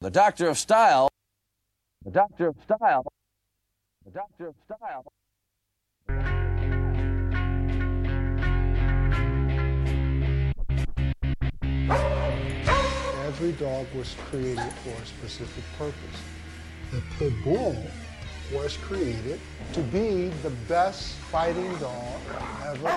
The Doctor of Style. The Doctor of Style. The Doctor of Style. Every dog was created for a specific purpose. The pit bull was created to be the best fighting dog ever.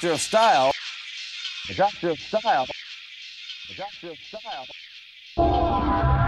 Doctor of Style. The Doctor of Style. The Doctor of Style.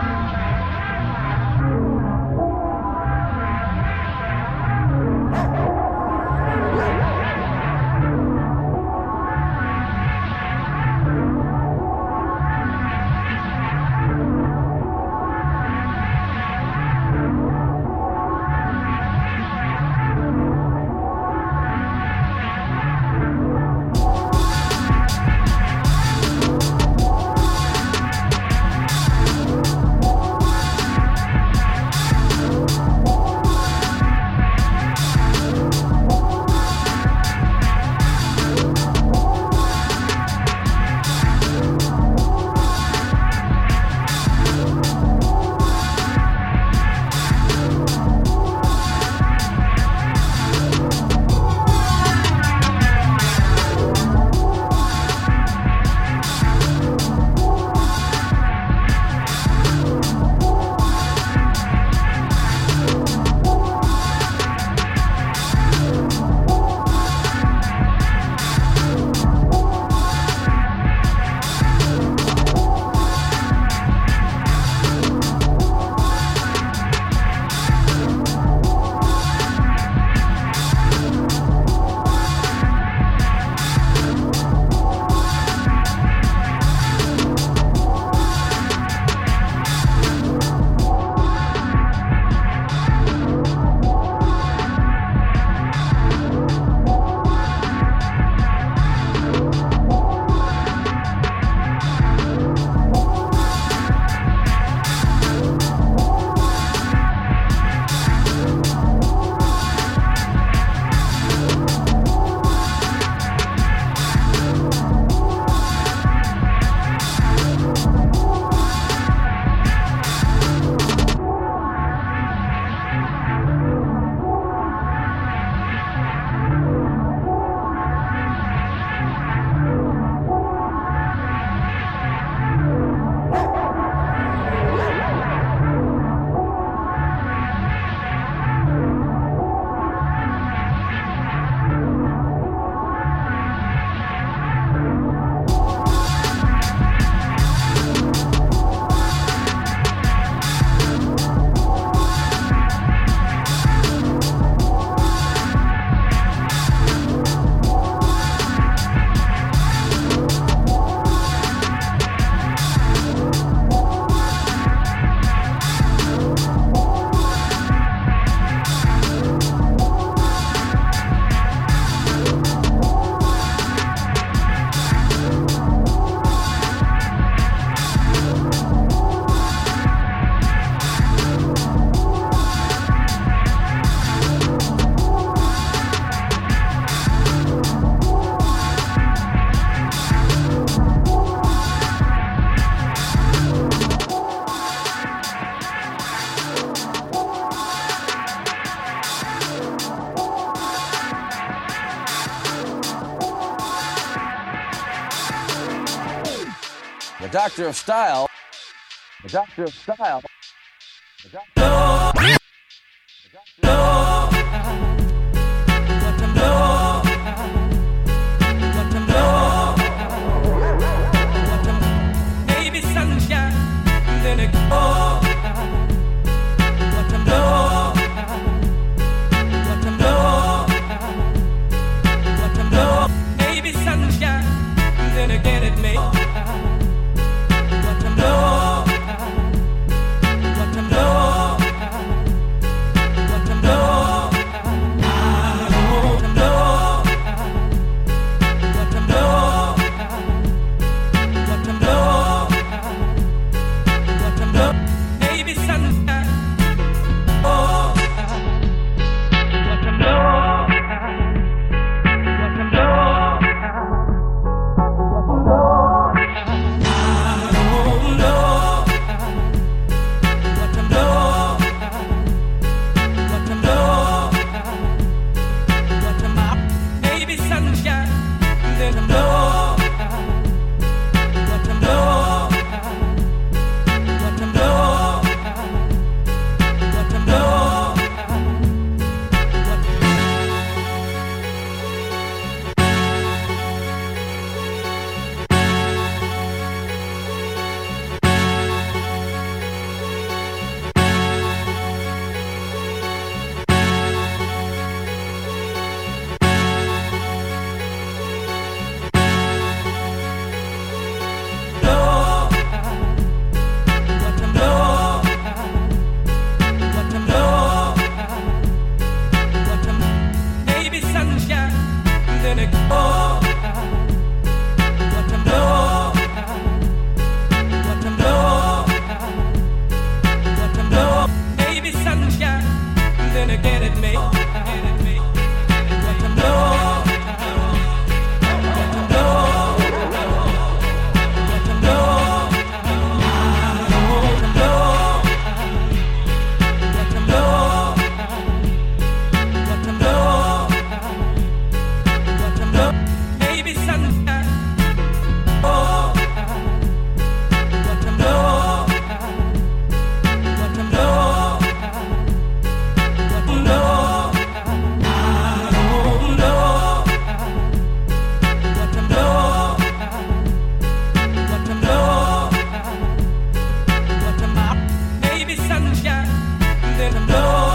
Doctor of Style. The Doctor of Style. The Doctor. Then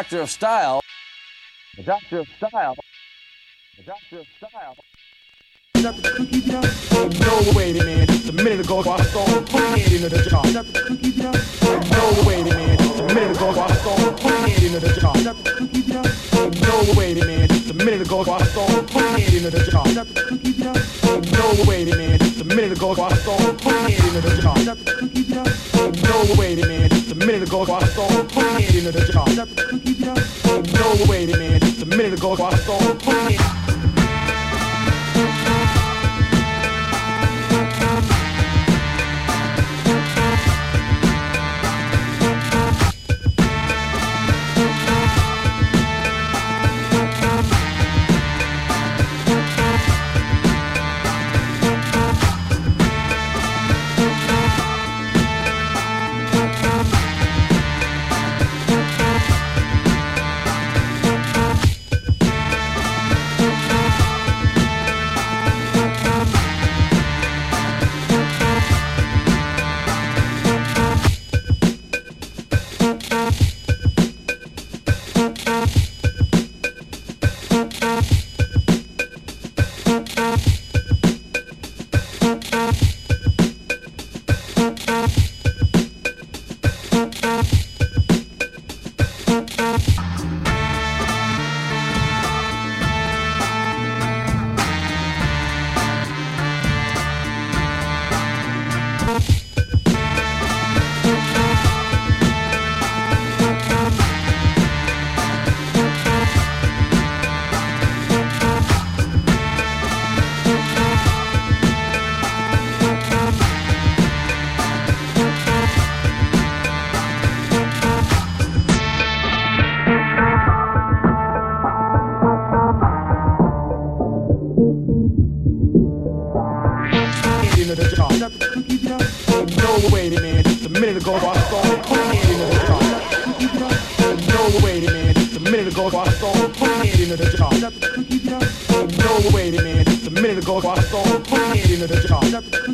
Doctor of Style. The Doctor of Style. The Doctor of Style. No, wait a minute, just a minute ago I saw put it into the jar. No, wait a just a minute ago I saw him it into the jar. No, wait minute, just a minute ago I saw him it into the jar. No, wait minute, just a minute ago I saw him it into the jar. No, wait minute, just a minute ago I saw him it into the jar. No, wait minute, just a minute ago I saw him it. doing the job.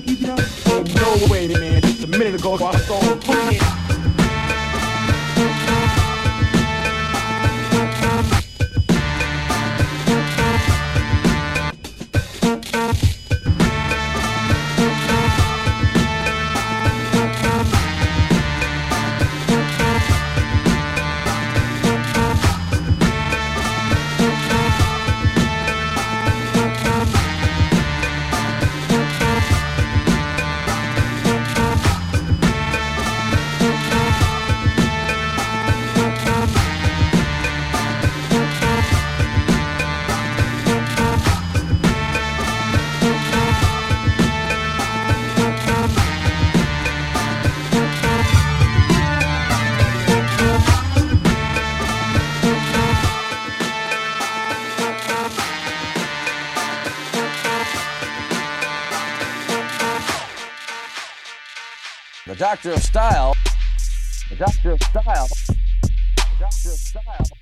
Doctor of style. The doctor of style. The doctor of style.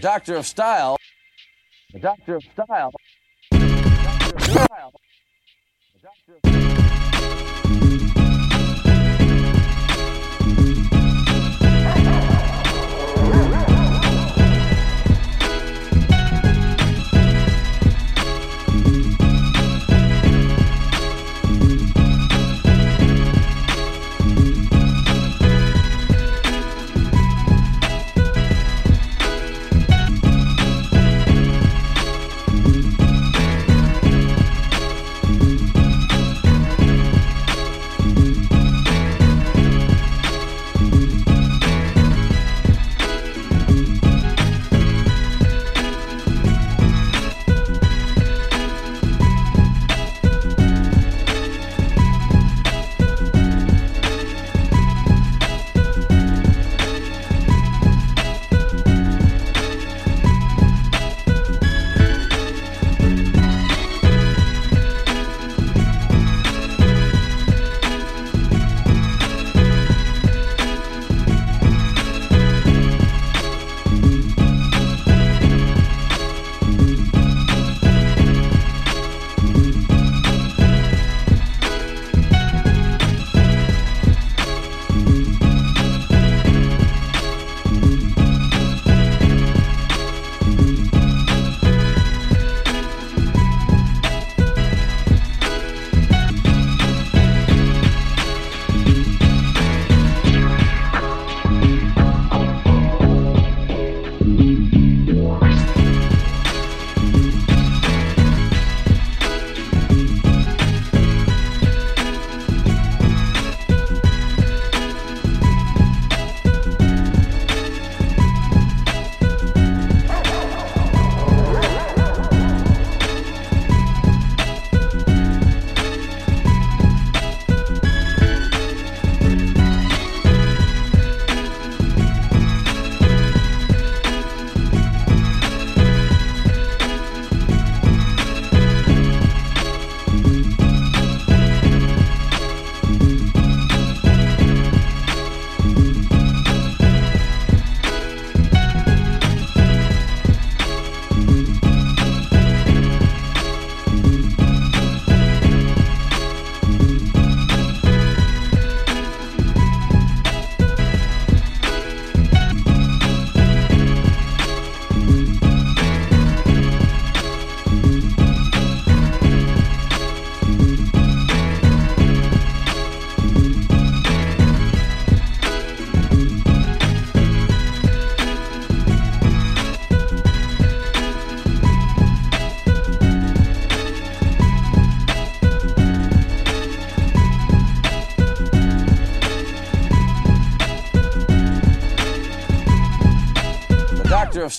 doctor of style. The doctor of style. The doctor of style. The doctor of style.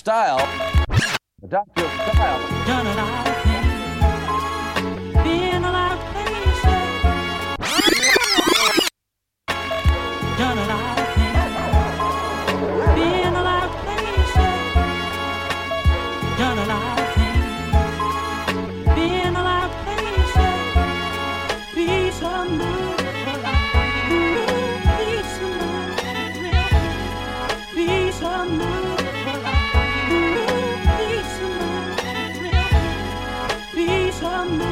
style. come.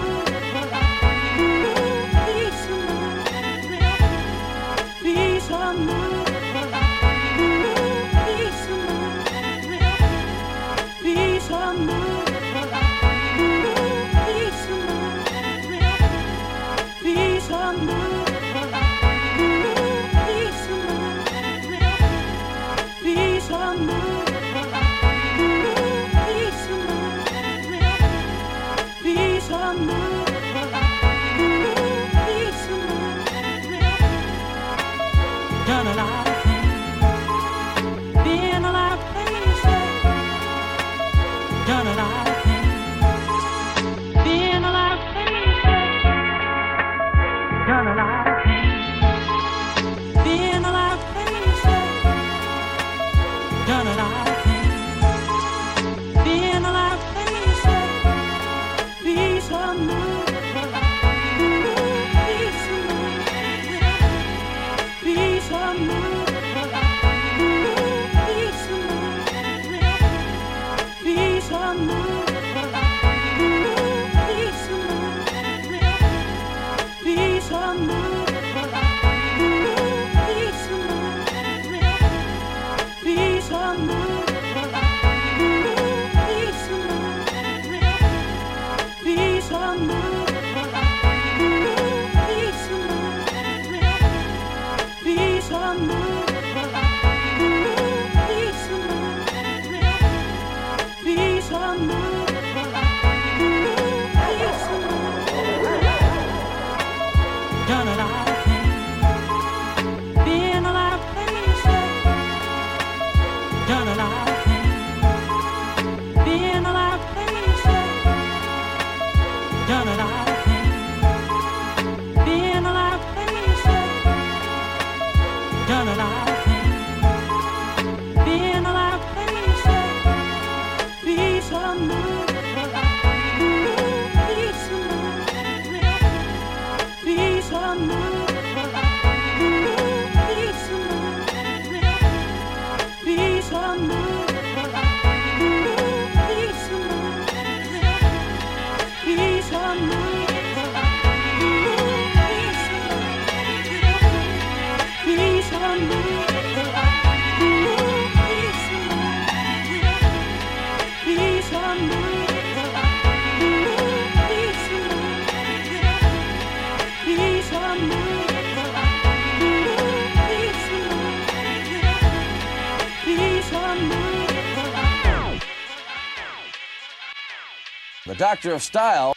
doctor of style.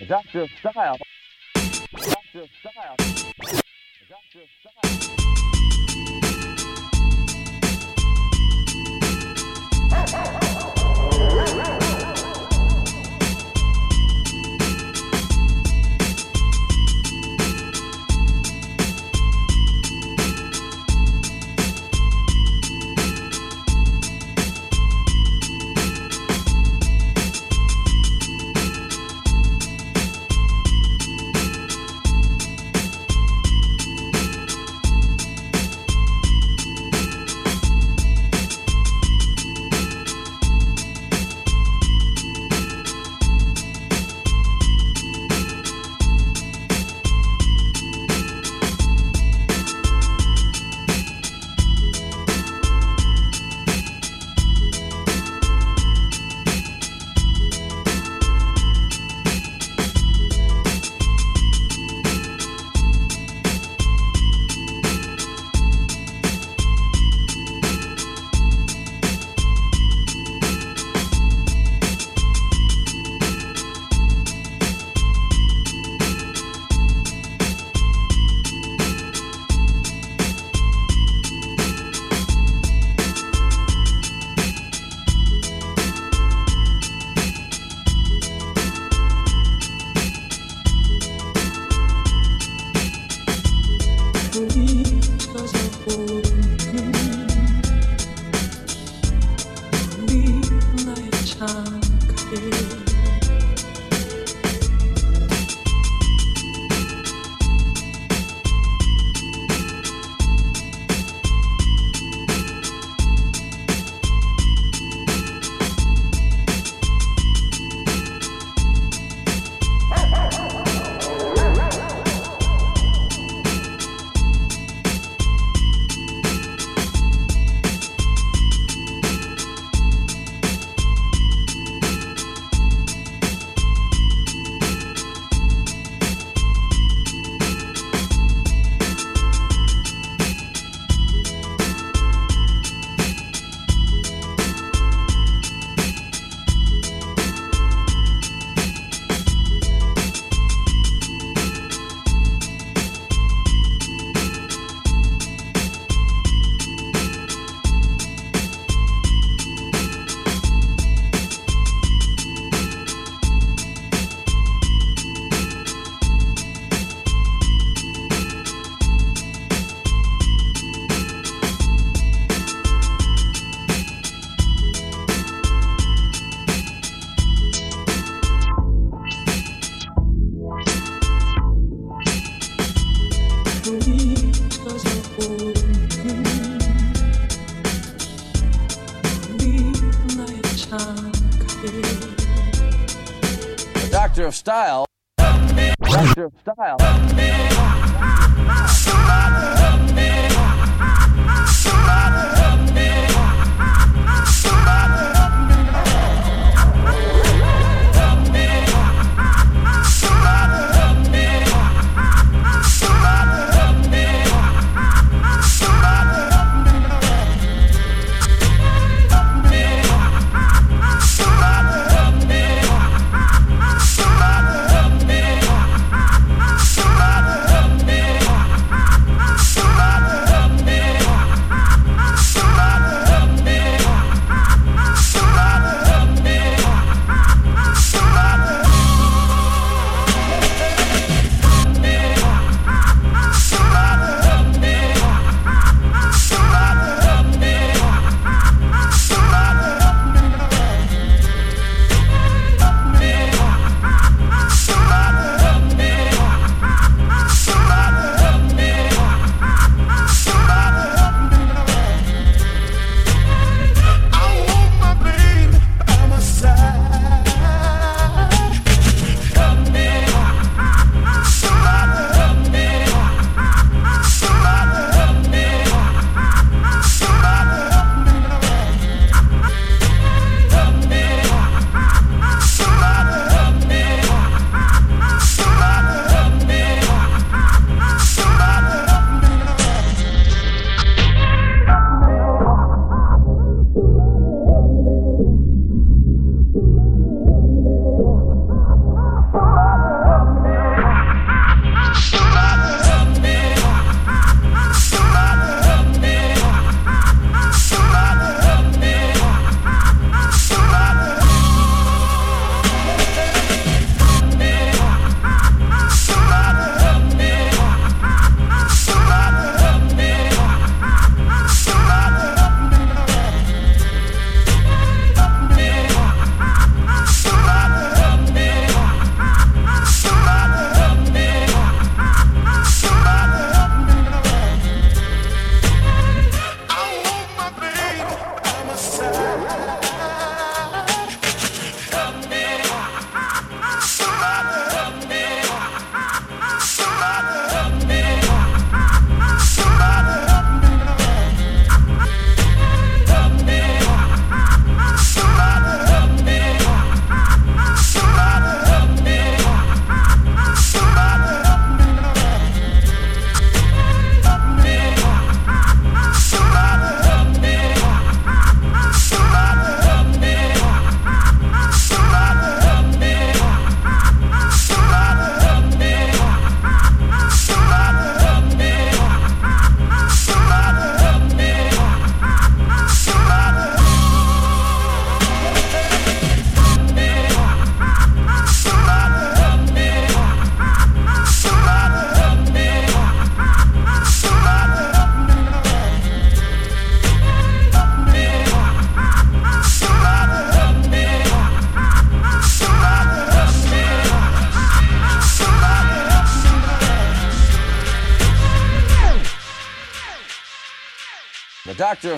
The doctor of style. The doctor of style. The doctor of style. Oh, oh, oh. style.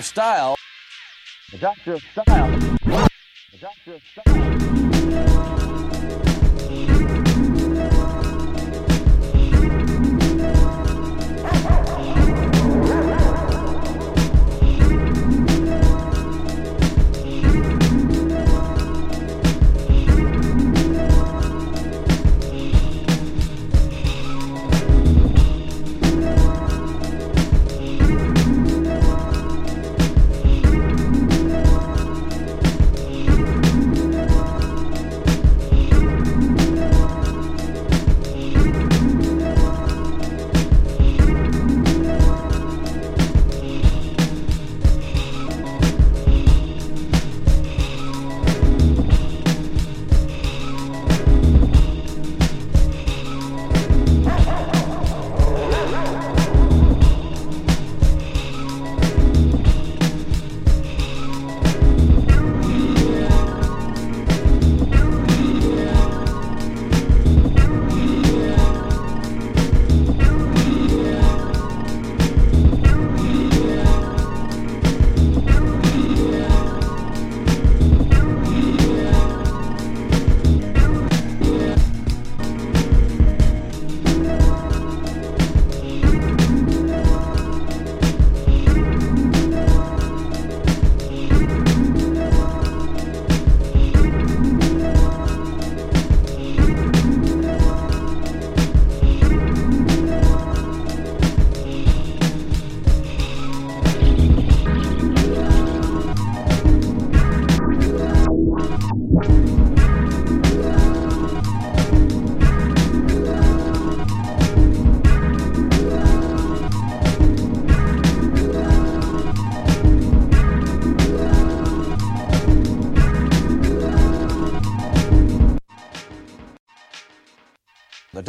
of style. The doctor of style. The doctor of style.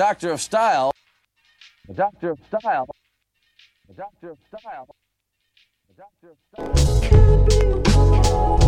doctor of style. A doctor of style. A doctor of style. A doctor of style.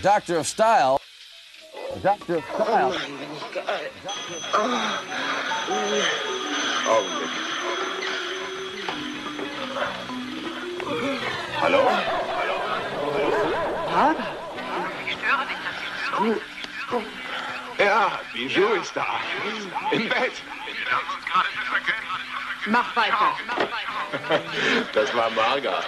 The Doctor of Style. The Doctor of Style. Hallo? Ja, wieso ist da? Im Bett. Mach weiter. Das war Marga.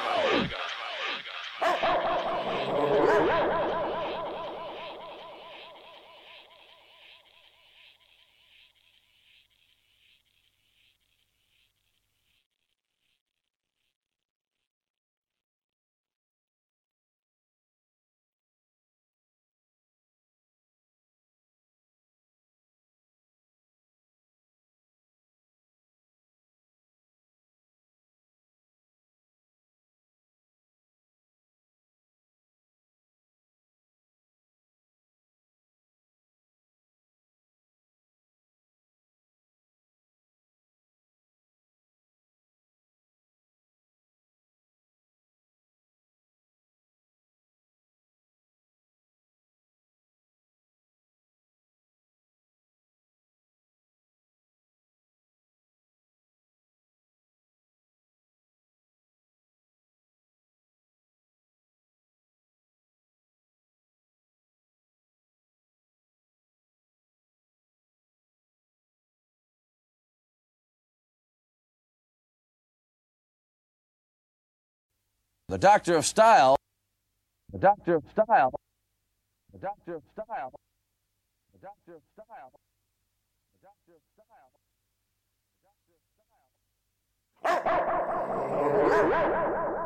The Doctor of Style. The Doctor of Style. The Doctor of Style. The Doctor of Style. The Doctor of Style. The Doctor of Style.